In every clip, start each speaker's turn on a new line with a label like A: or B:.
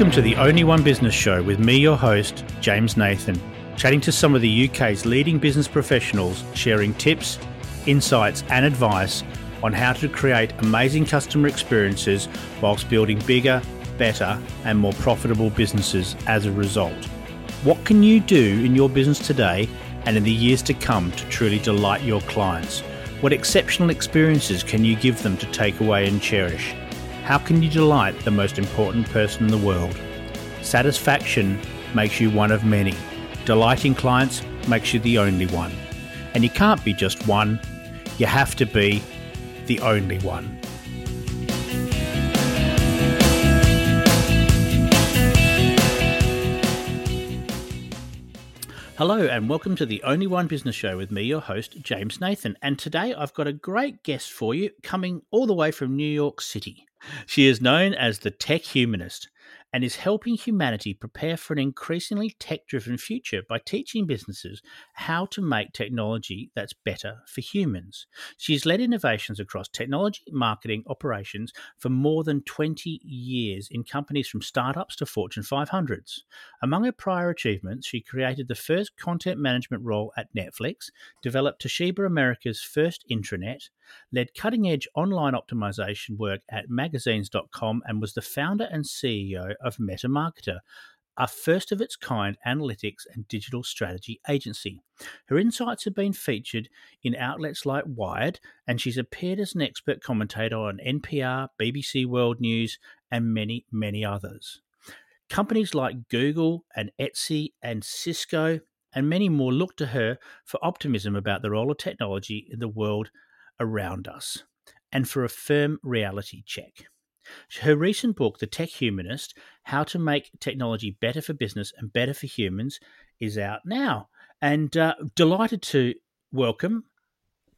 A: Welcome to the Only One Business Show with me, your host, James Nathan, chatting to some of the UK's leading business professionals, sharing tips, insights, and advice on how to create amazing customer experiences whilst building bigger, better, and more profitable businesses as a result. What can you do in your business today and in the years to come to truly delight your clients? What exceptional experiences can you give them to take away and cherish? How can you delight the most important person in the world? Satisfaction makes you one of many. Delighting clients makes you the only one. And you can't be just one, you have to be the only one. Hello, and welcome to the Only One Business Show with me, your host, James Nathan. And today I've got a great guest for you coming all the way from New York City. She is known as the tech humanist and is helping humanity prepare for an increasingly tech driven future by teaching businesses how to make technology that's better for humans. She's led innovations across technology, marketing, operations for more than 20 years in companies from startups to Fortune 500s. Among her prior achievements, she created the first content management role at Netflix, developed Toshiba America's first intranet, led cutting edge online optimization work at magazines.com, and was the founder and CEO of MetaMarketer, a first of its kind analytics and digital strategy agency. Her insights have been featured in outlets like Wired, and she's appeared as an expert commentator on NPR, BBC World News, and many, many others. Companies like Google and Etsy and Cisco and many more look to her for optimism about the role of technology in the world around us and for a firm reality check. Her recent book, The Tech Humanist How to Make Technology Better for Business and Better for Humans, is out now. And uh, delighted to welcome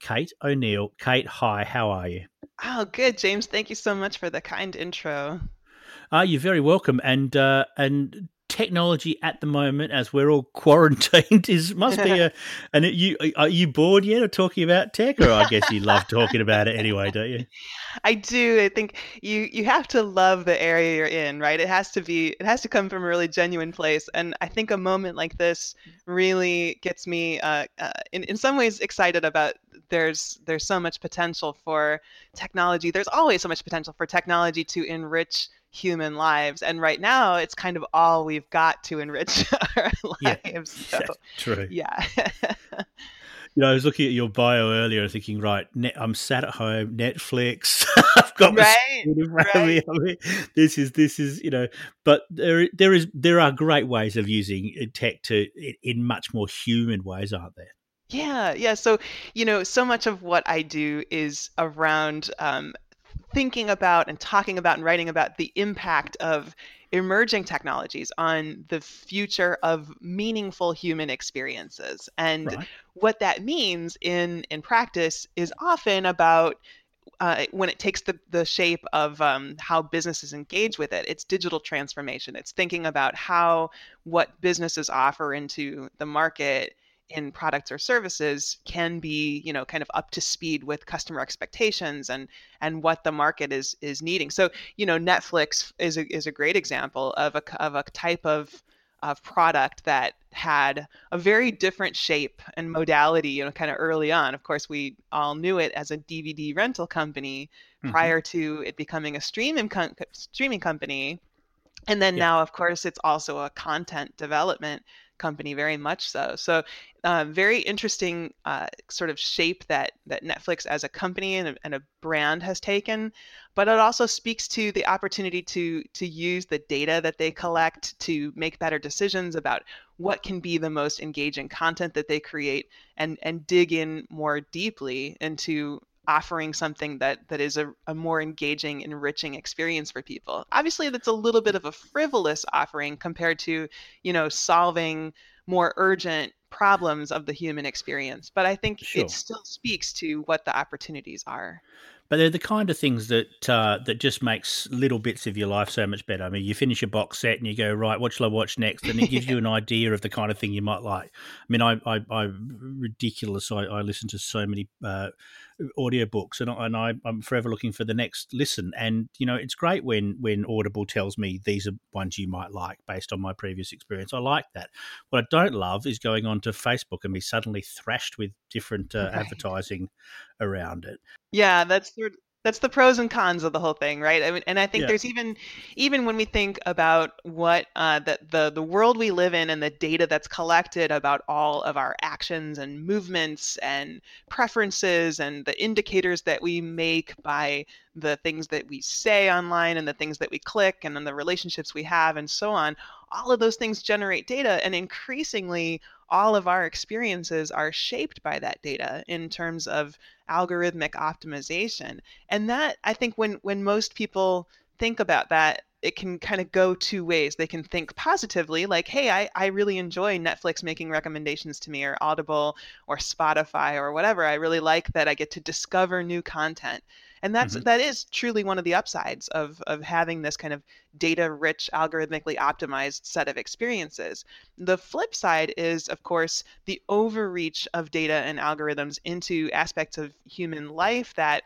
A: Kate O'Neill. Kate, hi, how are you?
B: Oh, good, James. Thank you so much for the kind intro.
A: Ah, uh, you're very welcome. And uh, and technology at the moment, as we're all quarantined, is must be a. And you are you bored yet of talking about tech, or I guess you love talking about it anyway, don't you?
B: I do. I think you you have to love the area you're in, right? It has to be. It has to come from a really genuine place, and I think a moment like this really gets me, uh, uh, in in some ways, excited about. There's there's so much potential for technology. There's always so much potential for technology to enrich human lives. And right now, it's kind of all we've got to enrich our lives.
A: Yeah, so, true.
B: Yeah.
A: you know, I was looking at your bio earlier and thinking, right, net, I'm sat at home, Netflix. I've got
B: right, right. I
A: mean, this is this is you know, but there there is there are great ways of using tech to in much more human ways, aren't there?
B: Yeah, yeah. So, you know, so much of what I do is around um, thinking about and talking about and writing about the impact of emerging technologies on the future of meaningful human experiences. And right. what that means in in practice is often about uh, when it takes the, the shape of um, how businesses engage with it, it's digital transformation. It's thinking about how what businesses offer into the market in products or services can be you know kind of up to speed with customer expectations and and what the market is is needing so you know netflix is a, is a great example of a of a type of of product that had a very different shape and modality you know kind of early on of course we all knew it as a dvd rental company mm-hmm. prior to it becoming a streaming com- streaming company and then yeah. now of course it's also a content development company very much so. So uh, very interesting uh, sort of shape that that netflix as a company and a, and a brand has taken but it also speaks to the opportunity to to use the data that they collect to make better decisions about what can be the most engaging content that they create and and dig in more deeply into offering something that that is a, a more engaging enriching experience for people obviously that's a little bit of a frivolous offering compared to you know solving more urgent problems of the human experience. But I think
A: Sure.
B: it still speaks to what the opportunities are.
A: But they're the kind of things that uh, that just makes little bits of your life so much better. I mean, you finish a box set and you go, right, what shall I watch next? And it gives you an idea of the kind of thing you might like. I mean, I, I, I ridiculous. I, I listen to so many uh, audiobooks and, and I, I'm forever looking for the next listen. And, you know, it's great when, when Audible tells me these are ones you might like based on my previous experience. I like that. What I don't love is going on to Facebook and be suddenly thrashed with different uh,
B: Right.
A: advertising around it.
B: Yeah, that's that's the pros and cons of the whole thing, right? I mean, and I think
A: Yeah.
B: there's even even when we think about what uh, that the the world we live in and the data that's collected about all of our actions and movements and preferences and the indicators that we make by the things that we say online and the things that we click and then the relationships we have and so on. All of those things generate data, and increasingly, all of our experiences are shaped by that data in terms of algorithmic optimization and that i think when when most people think about that it can kind of go two ways. They can think positively like hey i, I really enjoy netflix making recommendations to me or audible or spotify or whatever. I really like that i get to discover new content and that's
A: Mhm.
B: that is truly one of the upsides of of having this kind of data rich algorithmically optimized set of experiences the flip side is of course the overreach of data and algorithms into aspects of human life that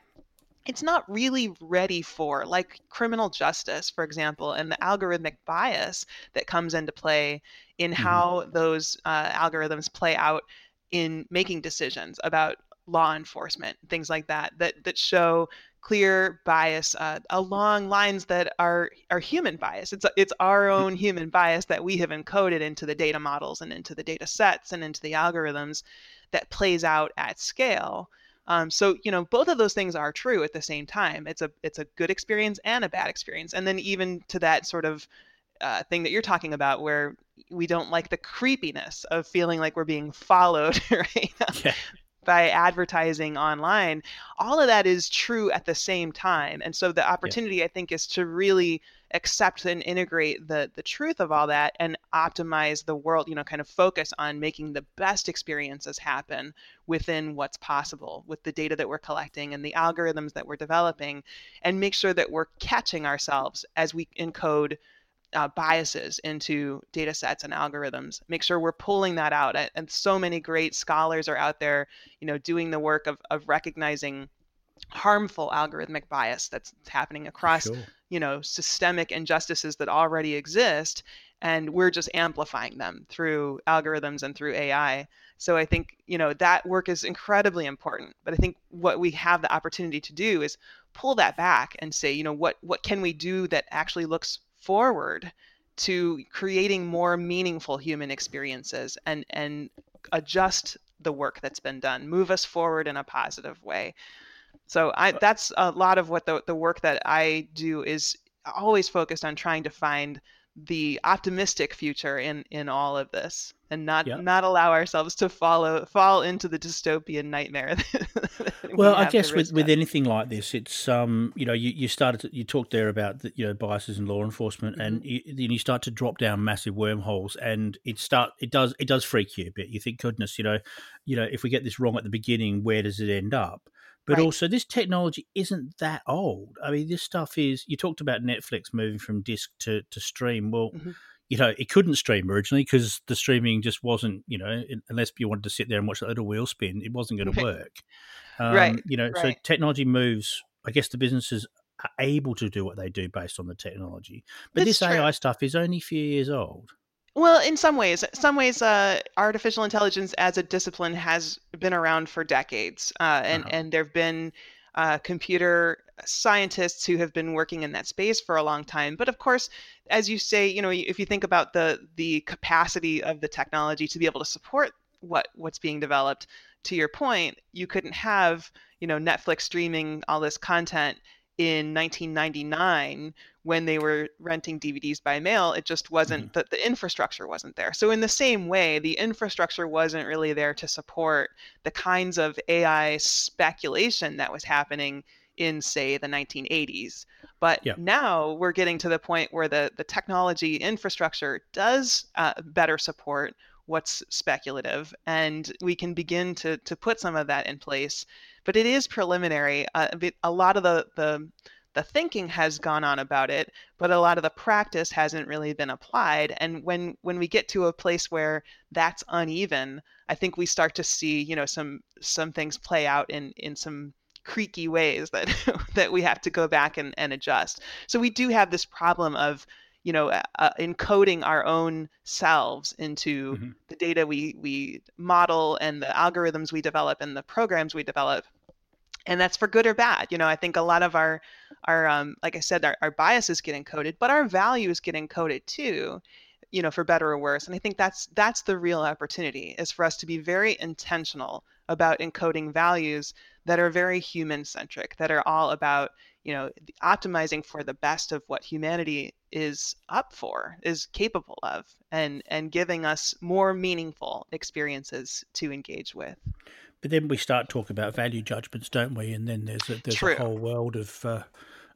B: it's not really ready for, like criminal justice, for example, and the algorithmic bias that comes into play in
A: Mhm.
B: how those uh, algorithms play out in making decisions about law enforcement, things like that, that that show clear bias uh, along lines that are are human bias. It's it's our own human bias that we have encoded into the data models and into the data sets and into the algorithms that plays out at scale. Um, so you know both of those things are true at the same time. It's a it's a good experience and a bad experience. And then even to that sort of uh, thing that you're talking about, where we don't like the creepiness of feeling like we're being followed, right?
A: Yeah.
B: By advertising online all of that is true at the same time. And so the opportunity i think is to really accept and integrate the the truth of all that and optimize the world you know kind of focus on making the best experiences happen within what's possible with the data that we're collecting and the algorithms that we're developing and make sure that we're catching ourselves as we encode uh, biases into data sets and algorithms make sure we're pulling that out and so many great scholars are out there you know doing the work of, of recognizing harmful algorithmic bias that's happening across
A: Sure.
B: you know systemic injustices that already exist and we're just amplifying them through algorithms and through ai so i think you know that work is incredibly important but i think what we have the opportunity to do is pull that back and say you know what what can we do that actually looks forward to creating more meaningful human experiences and and adjust the work that's been done move us forward in a positive way. So I
A: Uh,
B: that's a lot of what the the work that I do is always focused on trying to find the optimistic future in in all of this and not
A: Yeah.
B: not allow ourselves to follow fall into the dystopian nightmare that we
A: Well, I guess with, with anything like this, it's um, you know, you, you started to, you talked there about the, you know biases in law enforcement, and
B: Mm-hmm.
A: you, then you start to drop down massive wormholes, and it start it does it does freak you a bit. You think, goodness, you know, you know, if we get this wrong at the beginning, where does it end up? But
B: Right.
A: also, this technology isn't that old. I mean, this stuff is. You talked about Netflix moving from disc to to stream. Well,
B: Mhm.
A: you know, it couldn't stream originally because the streaming just wasn't, you know, unless you wanted to sit there and watch that little wheel spin, it wasn't going to work. Um,
B: Right,
A: You know, so technology moves. I guess the businesses are able to do what they do based on the technology. But
B: That's
A: this
B: true.
A: AI stuff is only a few years old.
B: Well, in some ways, some ways, uh, artificial intelligence as a discipline has been around for decades, uh, and
A: Uh-huh.
B: and there've been uh, computer scientists who have been working in that space for a long time. But of course, as you say, you know, if you think about the the capacity of the technology to be able to support what what's being developed, to your point, you couldn't have you know Netflix streaming all this content in 1999 when they were renting DVDs by mail, it just wasn't that the infrastructure wasn't there. So in the same way, the infrastructure wasn't really there to support the kinds of AI speculation that was happening in say the 1980s. But now we're getting to the point where the the technology infrastructure does uh, better support what's speculative, and we can begin to to put some of that in place. But it is preliminary. Uh, a lot of the the the thinking has gone on about it, but a lot of the practice hasn't really been applied. And when when we get to a place where that's uneven, I think we start to see, you know, some some things play out in in some creaky ways that that we have to go back and, and adjust. So we do have this problem of you know uh, encoding our own selves into mm-hmm. the data we we model and the algorithms we develop and the programs we develop. And that's for good or bad. You know i think a lot of our our um, like i said our, our biases get encoded but our values get encoded too you know for better or worse. And i think that's that's the real opportunity is for us to be very intentional about encoding values that are very human centric that are all about you know optimizing for the best of what humanity is up for is capable of and and giving us more meaningful experiences to engage with
A: but then we start talking about value judgments, don't we? And then there's a, there's True. a whole world of uh,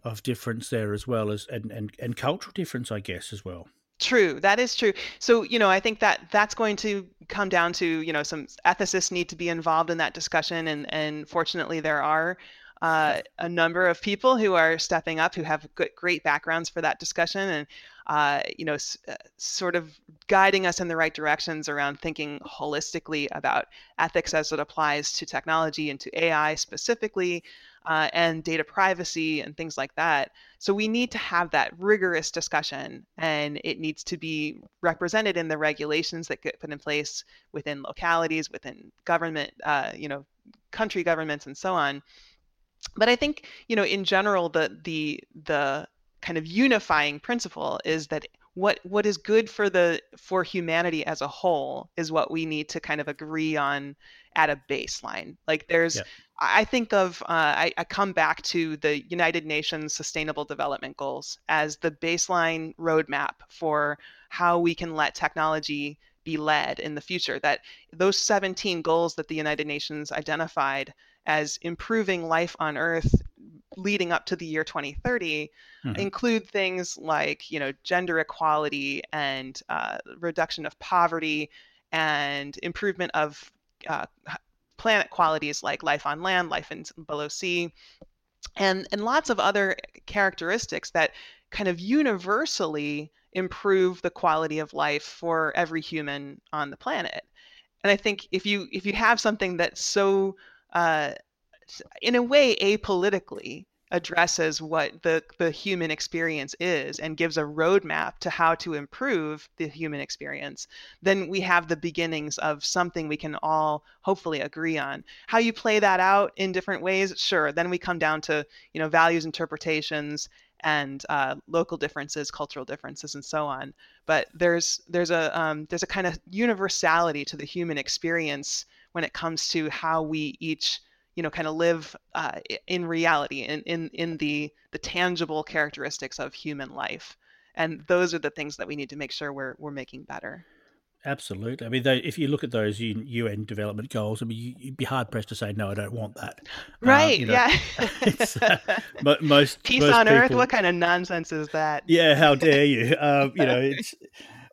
A: of difference there as well as and, and and cultural difference, I guess, as well.
B: True, that is true. So, you know, I think that that's going to come down to, you know, some ethicists need to be involved in that discussion, and and fortunately there are uh, a number of people who are stepping up who have good, great backgrounds for that discussion, and uh, you know, s- uh, sort of guiding us in the right directions around thinking holistically about ethics as it applies to technology and to AI specifically, uh, and data privacy and things like that. So we need to have that rigorous discussion, and it needs to be represented in the regulations that get put in place within localities, within government, uh, you know, country governments, and so on. But I think, you know, in general, the the the kind of unifying principle is that what what is good for the for humanity as a whole is what we need to kind of agree on at a baseline like there's yeah. i think of uh, I, I come back to the united nations sustainable development goals as the baseline roadmap for how we can let technology be led in the future that those 17 goals that the united nations identified as improving life on earth leading up to the year 2030 mm-hmm. include things like you know gender equality and uh, reduction of poverty and improvement of uh, planet qualities like life on land life in below sea and and lots of other characteristics that kind of universally improve the quality of life for every human on the planet and i think if you if you have something that's so uh, in a way apolitically addresses what the, the human experience is and gives a roadmap to how to improve the human experience, then we have the beginnings of something we can all hopefully agree on. How you play that out in different ways, sure. Then we come down to you know values interpretations and uh, local differences, cultural differences, and so on. But there's there's a um, there's a kind of universality to the human experience when it comes to how we each you know kind of live uh, in reality in, in in the the tangible characteristics of human life and those are the things that we need to make sure we're we're making better
A: Absolutely. I mean, they, if you look at those UN development goals, I mean, you'd be hard pressed to say no. I don't want that.
B: Uh, right. You know, yeah.
A: uh, most
B: peace
A: most
B: on
A: people,
B: earth. What kind of nonsense is that?
A: Yeah. How dare you? Um, you know, it's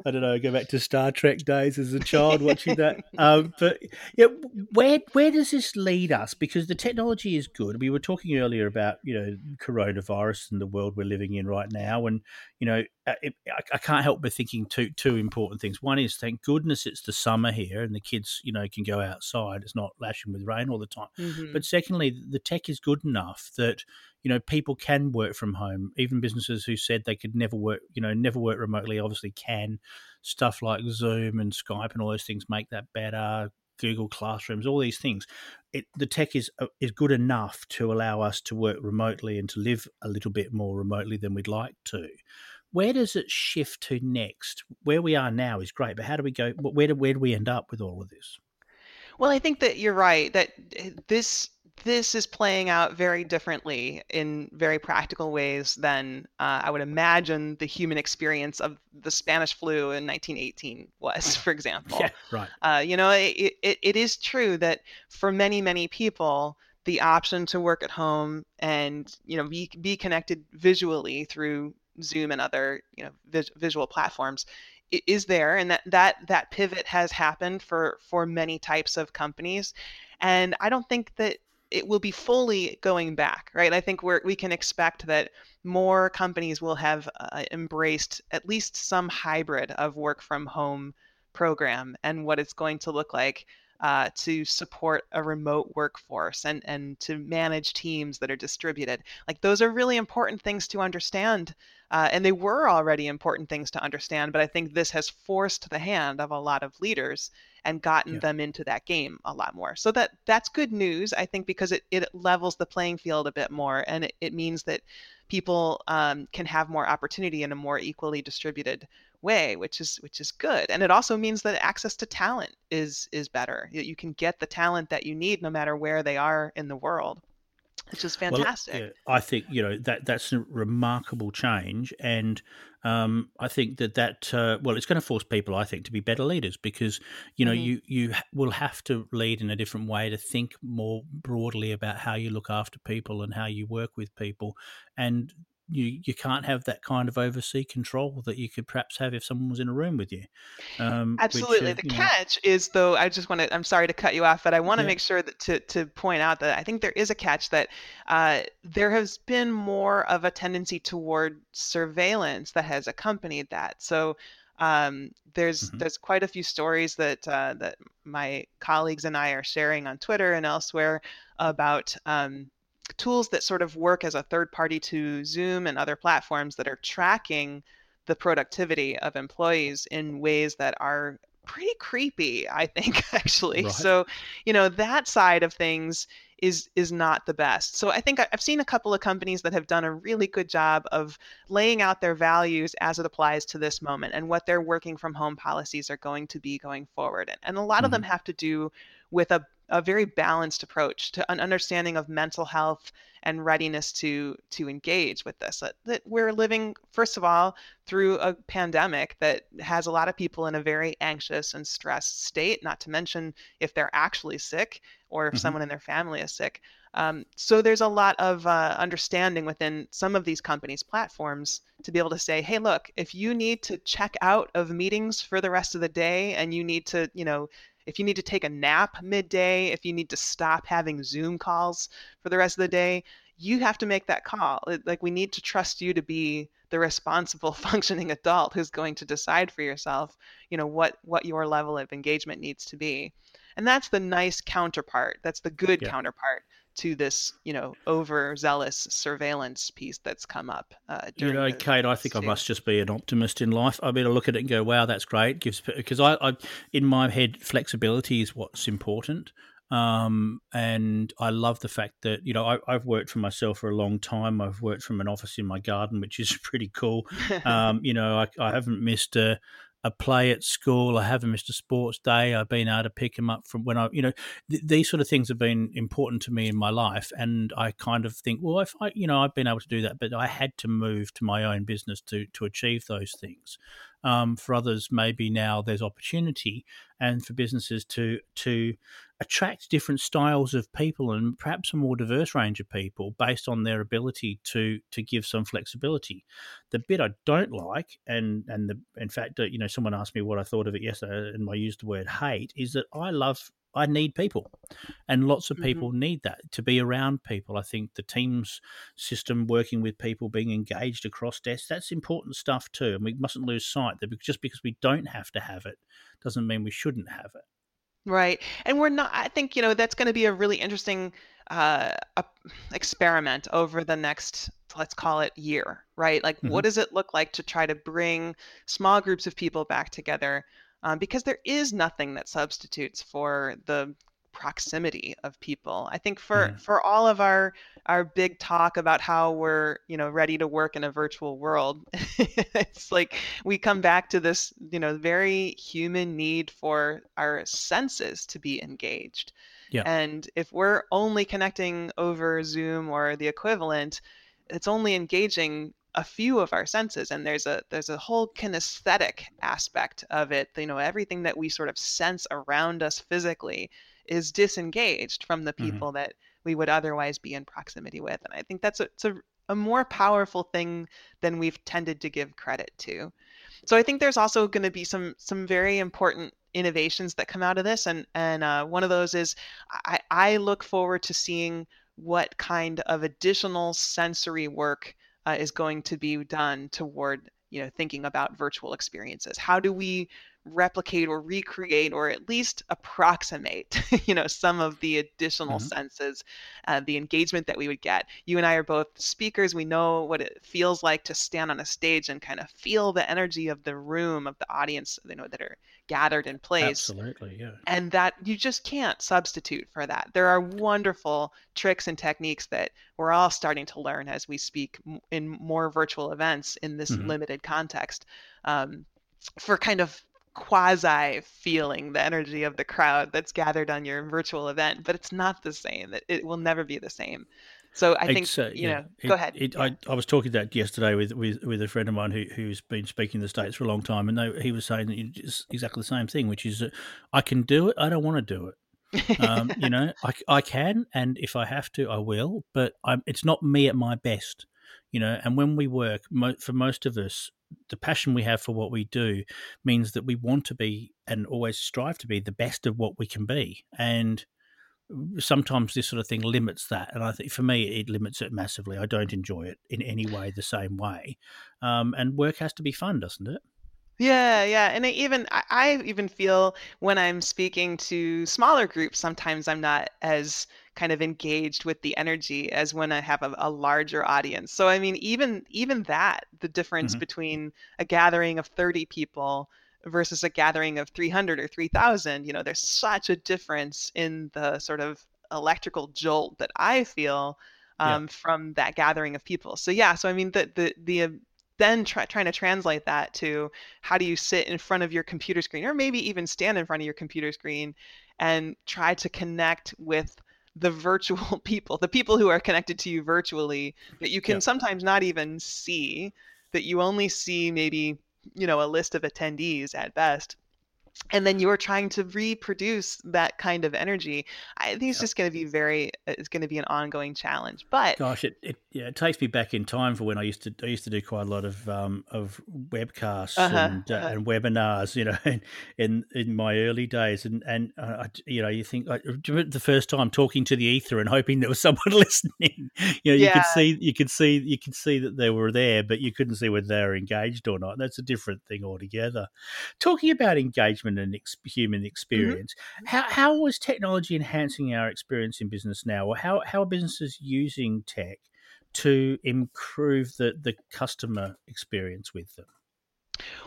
A: I don't know, go back to Star Trek days as a child watching that. Um, but yeah, where where does this lead us? Because the technology is good. We were talking earlier about you know coronavirus and the world we're living in right now, and you know uh, it, I, I, can't help but thinking two two important things. One is thank goodness it's the summer here and the kids you know can go outside. It's not lashing with rain all the time. Mm-hmm. But secondly, the tech is good enough that you know people can work from home. Even businesses who said they could never work you know never work remotely obviously can. Stuff like zoom and skype and all those things make that better. Google classrooms all these things. It, the tech is uh, is good enough to allow us to work remotely and to live a little bit more remotely than we'd like to. Where does it shift to next? Where we are now is great but how do we go where do, where do we end up with all of this?
B: Well i think that you're right that eh, this this is playing out very differently in very practical ways than uh, I would imagine the human experience of the Spanish flu in 1918 was, for example.
A: Yeah, right.
B: Uh, you know, it, it, it is true that for many, many people, the option to work at home and you know be, be connected visually through Zoom and other you know vis- visual platforms is there and that that that pivot has happened for for many types of companies and i don't think that it will be fully going back right? I think we're we can expect that more companies will have uh, embraced at least some hybrid of work from home program and what it's going to look like uh, to support a remote workforce and, and to manage teams that are distributed. Like those are really important things to understand. Uh, and they were already important things to understand, but I think this has forced the hand of a lot of leaders and gotten yeah. them into that game a lot more. So that that's good news, I think, because it, it levels the playing field a bit more and it, it means that people um, can have more opportunity in a more equally distributed way which is which is good and it also means that access to talent is is better you can get the talent that you need no matter where they are in the world which is fantastic well,
A: yeah, i think you know that that's a remarkable change and um, I think that that uh, well, it's going to force people, I think, to be better leaders because you know mm-hmm. you you will have to lead in a different way to think more broadly about how you look after people and how you work with people, and you you can't have that kind of oversee control that you could perhaps have if someone was in a room with you.
B: Um, Absolutely. Which, uh, the catch know, is though I just want to I'm sorry to cut you off, but I want to yeah. make sure that to to point out that I think there is a catch that uh, there has been more of a tendency toward surveillance that has accompanied that. So um, there's mm-hmm. there's quite a few stories that uh, that my colleagues and I are sharing on Twitter and elsewhere about um, tools that sort of work as a third party to Zoom and other platforms that are tracking the productivity of employees in ways that are pretty creepy, I think, actually. Right. So, you know, that side of things is is not the best. So I think I've seen a couple of companies that have done a really good job of laying out their values as it applies to this moment and what their working from home policies are going to be going forward. And, and a lot mm-hmm. of them mm-hmm. have to do with a a very balanced approach to an understanding of mental health and readiness to to engage with this that, that, we're living first of all through a pandemic that has a lot of people in a very anxious and stressed state not to mention if they're actually sick or if mm-hmm. someone in their family is sick um, so there's a lot of uh, understanding within some of these companies platforms to be able to say hey look if you need to check out of meetings for the rest of the day and you need to you know if you need to take a nap midday, if you need to stop having Zoom calls for the rest of the day, you have to make that call. Like we need to trust you to be the responsible functioning adult who's going to decide for yourself, you know, what what your level of engagement needs to be. And that's the nice counterpart. That's the good yeah. counterpart to this, you know, overzealous surveillance piece that's come up. Uh,
A: you know, Kate, I think too. I must just be an optimist in life. I mean, I look at it and go, "Wow, that's great." Gives because I, I, in my head, flexibility is what's important. Um, and I love the fact that you know I, have worked for myself for a long time. I've worked from an office in my garden, which is pretty cool. Um, you know, I, I haven't missed a, a play at school. I haven't missed a sports day. I've been able to pick them up from when I, you know, th- these sort of things have been important to me in my life. And I kind of think, well, if I, you know, I've been able to do that, but I had to move to my own business to to achieve those things. Um, for others, maybe now there's opportunity, and for businesses to to attract different styles of people and perhaps a more diverse range of people based on their ability to to give some flexibility. The bit I don't like, and and the in fact, uh, you know, someone asked me what I thought of it yesterday, and I used the word hate, is that I love I need people, and lots of mm-hmm. people mm-hmm. need that to be around people. I think the teams system, working with people, being engaged across desks, that's important stuff too. And we mustn't lose sight that just because we don't have to have it doesn't mean we shouldn't have it.
B: Right. And we're not, I think, you know, that's going to be a really interesting uh, experiment over the next, let's call it year, right? Like, mm-hmm. what does it look like to try to bring small groups of people back together? Um, because there is nothing that substitutes for the proximity of people. I think for mm. for all of our our big talk about how we're, you know, ready to work in a virtual world, it's like we come back to this, you know, very human need for our senses to be engaged. Yeah. And if we're only connecting over Zoom or the equivalent, it's only engaging a few of our senses and there's a there's a whole kinesthetic aspect of it you know everything that we sort of sense around us physically is disengaged from the mm-hmm. people mm-hmm. that we would otherwise be in proximity with. And I think that's a, it's a, a more powerful thing than we've tended to give credit to. so I think there's also going to be some some very important innovations that come out of this, and and uh, one of those is I, I look forward to seeing what kind of additional sensory work uh, is going to be done toward you know thinking about virtual experiences. How do we replicate or recreate or at least approximate you know some of the additional mm-hmm. senses uh, the engagement that we would get. You and i are both speakers. We know what it feels like to stand on a stage and kind of feel the energy of the room of the audience you know that are gathered in place.
A: Absolutely yeah.
B: And that you just can't substitute for that. There are wonderful tricks and techniques that we're all starting to learn as we speak in more virtual events in this mm-hmm. limited context um, for kind of quasi feeling the energy of the crowd that's gathered on your virtual event, but it's not the same. It, it will never be the same. So I think uh, you know.
A: It,
B: go ahead.
A: It, yeah. I, I was talking that yesterday with, with, with a friend of mine who who's been speaking in the states for a long time, and they, he was saying exactly the same thing, which is that I can do it. I don't want to do it. um, you know, I, I can, and if I have to, I will. But I'm, it's not me at my best. You know, and when we work, mo- for most of us, the passion we have for what we do means that we want to be and always strive to be the best of what we can be. And sometimes this sort of thing limits that. And I think for me, it limits it massively. I don't enjoy it in any way the same way. Um, and work has to be fun, doesn't it?
B: Yeah, yeah, and I even I, I even feel when I'm speaking to smaller groups, sometimes I'm not as kind of engaged with the energy as when I have a, a larger audience. So I mean, even even that, the difference mm-hmm. between a gathering of 30 people versus a gathering of 300 or 3000 you know there's such a difference in the sort of electrical jolt that i feel um, yeah. from that gathering of people so yeah so i mean the the the then try, trying to translate that to how do you sit in front of your computer screen or maybe even stand in front of your computer screen and try to connect with the virtual people, the people who are connected to you virtually that you can yeah. sometimes not even see, that you only see maybe, you know, a list of attendees at best and then you're trying to reproduce that kind of energy i think it's just going to be very it's going to be an ongoing challenge but
A: gosh it, it yeah it takes me back in time for when i used to i used to do quite a lot of um of webcasts uh-huh, and, uh, uh-huh. and webinars you know in, in in my early days and and uh, you know you think the first time talking to the ether and hoping there was someone listening you know you yeah. could see you could see you could see that they were there but you couldn't see whether they were engaged or not that's a different thing altogether talking about engagement and ex- human mm-hmm. experience. Mm-hmm. How how is technology enhancing our experience in business now, or how how are businesses using tech to improve the the customer experience with them?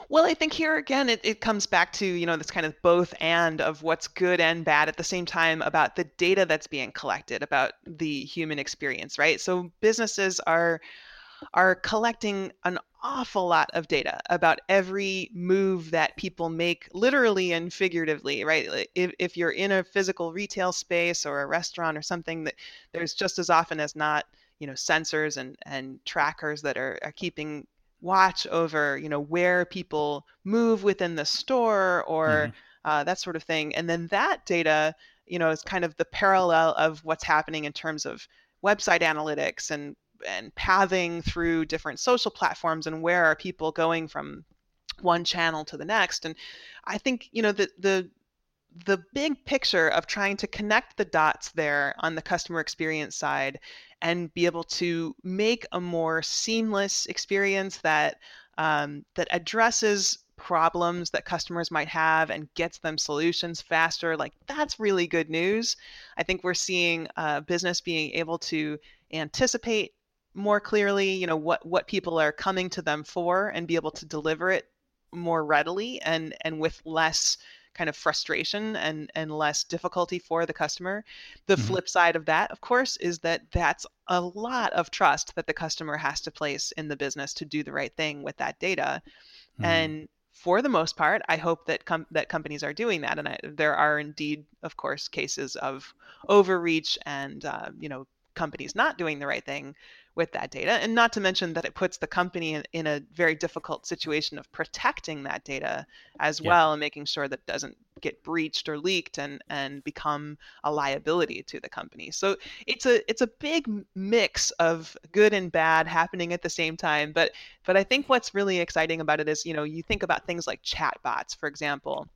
B: Well, I think here again, it, it comes back to, you know, this kind of both and of what's good and bad at the same time about the data that's being collected about the human experience, right? So businesses are are collecting an awful lot of data about every move that people make literally and figuratively right if, if you're in a physical retail space or a restaurant or something that there's just as often as not you know sensors and and trackers that are, are keeping watch over you know where people move within the store or mm-hmm. uh, that sort of thing and then that data you know is kind of the parallel of what's happening in terms of website analytics and and pathing through different social platforms and where are people going from one channel to the next. And i think you know the the the big picture of trying to connect the dots there on the customer experience side and be able to make a more seamless experience that um, that addresses problems that customers might have and gets them solutions faster like that's really good news. I think we're seeing uh, business being able to anticipate more clearly, you know, what what people are coming to them for and be able to deliver it more readily and and with less kind of frustration and and less difficulty for the customer. The mm-hmm. flip side of that, of course, is that that's a lot of trust that the customer has to place in the business to do the right thing with that data. Mm-hmm. And for the most part, I hope that com- that companies are doing that, and I, there are indeed, of course, cases of overreach and uh, you know companies not doing the right thing with that data. And not to mention that it puts the company in, in a very difficult situation of protecting that data as yeah. well and making sure that doesn't get breached or leaked and and become a liability to the company. So it's a it's a big mix of good and bad happening at the same time. But but I think what's really exciting about it is you know you think about things like chatbots, for example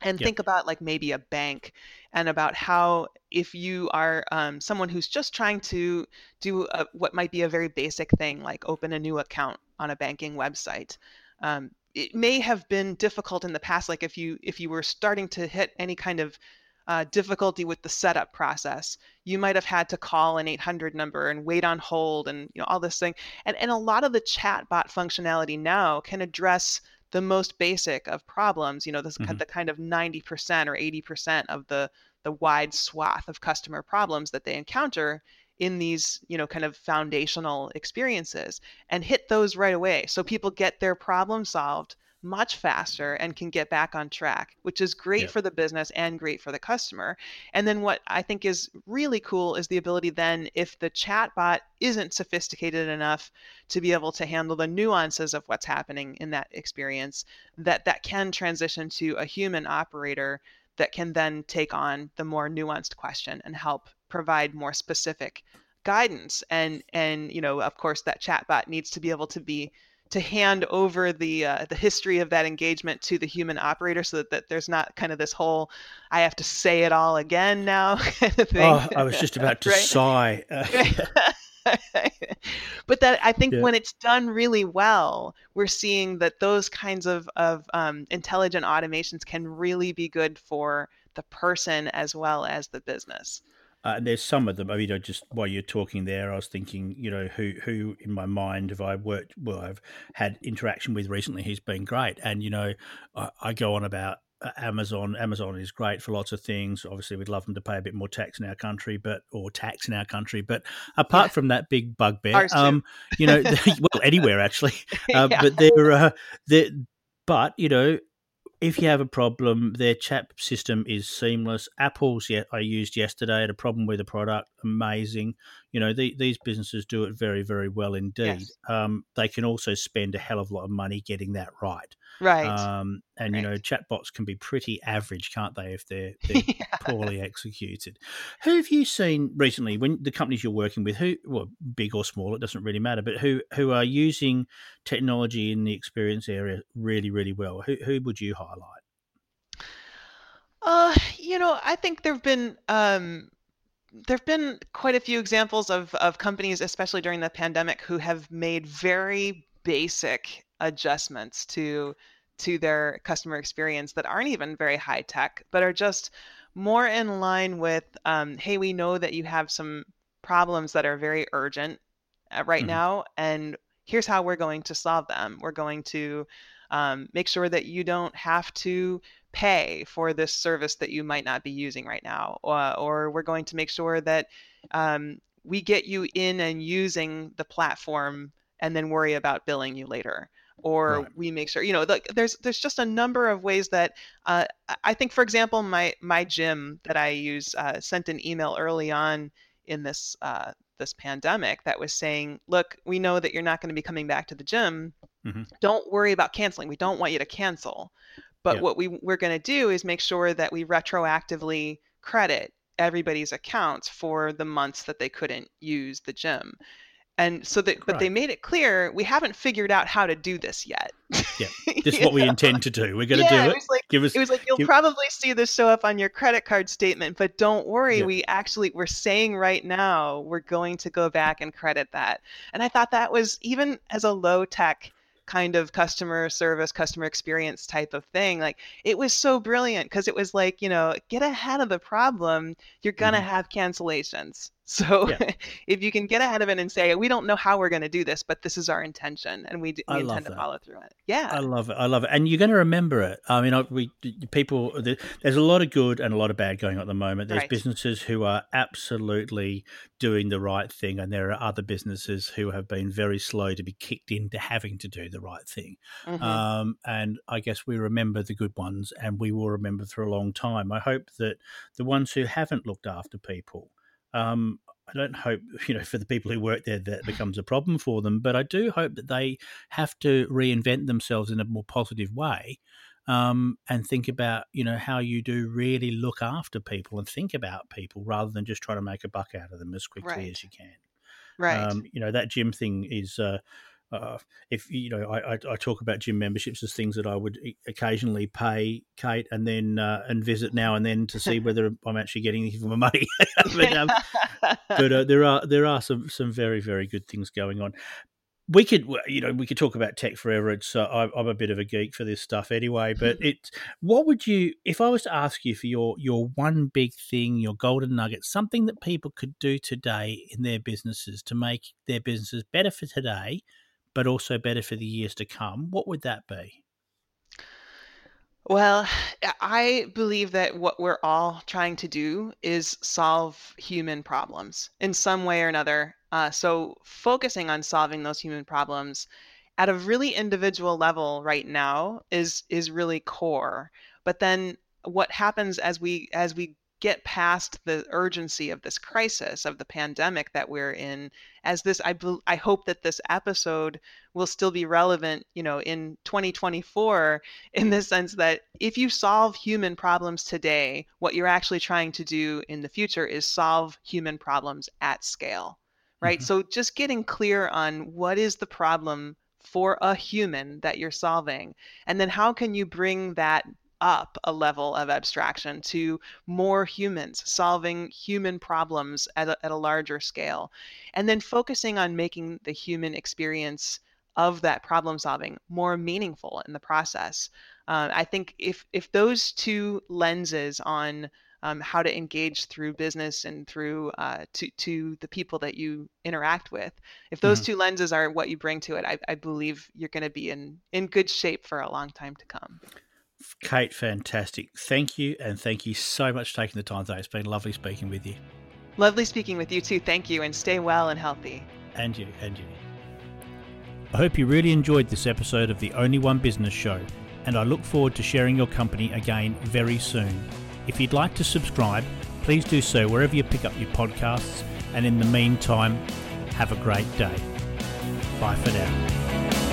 B: and yep. think about like maybe a bank and about how if you are um, someone who's just trying to do a, what might be a very basic thing like open a new account on a banking website um, it may have been difficult in the past like if you if you were starting to hit any kind of uh, difficulty with the setup process you might have had to call an 800 number and wait on hold and you know all this thing and and a lot of the chatbot functionality now can address the most basic of problems, you know, this mm-hmm. the kind of 90% or 80% of the the wide swath of customer problems that they encounter in these, you know, kind of foundational experiences and hit those right away. So people get their problem solved much faster and can get back on track, which is great yeah. for the business and great for the customer. And then what I think is really cool is the ability then, if the chatbot isn't sophisticated enough to be able to handle the nuances of what's happening in that experience, that that can transition to a human operator that can then take on the more nuanced question and help provide more specific guidance and and you know of course that chatbot needs to be able to be to hand over the uh, the history of that engagement to the human operator so that, that there's not kind of this whole I have to say it all again now kind of thing.
A: Oh, I was just about to sigh.
B: but that I think yeah. when it's done really well, we're seeing that those kinds of of um, intelligent automations can really be good for the person as well as the business.
A: Uh, and there's some of them. I mean, I just while you're talking there, I was thinking, you know, who who in my mind have I worked? Well, I've had interaction with recently. He's been great, and you know, I, I go on about uh, Amazon. Amazon is great for lots of things. Obviously, we'd love them to pay a bit more tax in our country, but or tax in our country. But apart yeah. from that big bugbear, um, you know, well, anywhere actually. Uh, yeah. But they're, uh, they're, but you know, if you have a problem, their chat system is seamless. Apple's yet I used yesterday had a problem with a product, amazing. You know the, these businesses do it very very well indeed. Yes. Um, they can also spend a hell of a lot of money getting that right.
B: Right.
A: Um, and right. you know chatbots can be pretty average, can't they, if they're, they're yeah. poorly executed? Who have you seen recently? When the companies you're working with, who well big or small, it doesn't really matter, but who who are using technology in the experience area really really well? Who who would you highlight?
B: Uh, you know, I think there've been um, there've been quite a few examples of of companies, especially during the pandemic, who have made very basic adjustments to to their customer experience that aren't even very high tech, but are just more in line with, um, hey, we know that you have some problems that are very urgent uh, right mm-hmm. now, and here's how we're going to solve them. We're going to um, make sure that you don't have to pay for this service that you might not be using right now, or, or we're going to make sure that um, we get you in and using the platform and then worry about billing you later or right. we make sure you know like there's there's just a number of ways that uh, i think for example my my gym that i use uh, sent an email early on in this uh, this pandemic that was saying look we know that you're not going to be coming back to the gym mm-hmm. don't worry about canceling we don't want you to cancel but what we we're going to do is make sure that we retroactively credit everybody's accounts for the months that they couldn't use the gym. And so that but they made it clear we haven't figured out how to do this yet.
A: Yeah. This is what know? we intend to do. We're going to yeah, do it, it.
B: was like, give us it was like you'll give... probably see this show up on your credit card statement but don't worry yeah. we actually we're saying right now we're going to go back and credit that. And i thought that was even as a low tech kind of customer service, customer experience type of thing. Like it was so brilliant because it was like, you know, get ahead of the problem. You're going to mm-hmm. have cancellations. So yeah. if you can get ahead of it and say, we don't know how we're going to do this, but this is our intention and we, we intend to follow through it. Yeah.
A: I love it. I love it. And you're going to remember it. I mean, we people, there's a lot of good and a lot of bad going on at the moment. There's right. businesses who are absolutely doing the right thing. And there are other businesses who have been very slow to be kicked into having to do the right thing. Mm-hmm. Um, and I guess we remember the good ones and we will remember for a long time. I hope that the ones who haven't looked after people, um, I don't hope, you know, for the people who work there that becomes a problem for them, but I do hope that they have to reinvent themselves in a more positive way um, and think about you know how you do really look after people and think about people rather than just try to make a buck out of them as quickly
B: Right.
A: as you can.
B: Right.
A: Um, you know that gym thing is. Uh, uh, if you know, I, I, talk about gym memberships as things that I would occasionally pay Kate and then uh, and visit now and then to see whether I'm actually getting anything for my money. but um, but uh, there are there are some some very very good things going on. We could you know we could talk about tech forever. It's uh, I, I'm a bit of a geek for this stuff anyway. But it what would you if I was to ask you for your your one big thing, your golden nugget, something that people could do today in their businesses to make their businesses better for today, but also better for the years to come. What would that be?
B: Well, I believe that what we're all trying to do is solve human problems in some way or another. Uh, so, focusing on solving those human problems at a really individual level right now is is really core. But then, what happens as we as we get past the urgency of this crisis of the pandemic that we're in as this I, I hope that this episode will still be relevant you know in 2024 in the sense that if you solve human problems today, what you're actually trying to do in the future is solve human problems at scale, right?
A: Mhm.
B: So just getting clear on what is the problem for a human that you're solving, and then how can you bring that up a level of abstraction to more humans solving human problems at a, at a larger scale and then focusing on making the human experience of that problem solving more meaningful in the process. Uh, I think if if those two lenses on um, how to engage through business and through uh, to to the people that you interact with, if those
A: Mhm.
B: two lenses are what you bring to it, I, I believe you're going to be in in good shape for a long time to come.
A: Kate, fantastic. Thank you, and thank you so much for taking the time today. It's been lovely speaking with you.
B: Lovely speaking with you too. Thank you, and stay well and healthy.
A: And you, and you. I hope you really enjoyed this episode of the Only One Business Show, and I look forward to sharing your company again very soon. If you'd like to subscribe, please do so wherever you pick up your podcasts, and in the meantime, have a great day. Bye for now.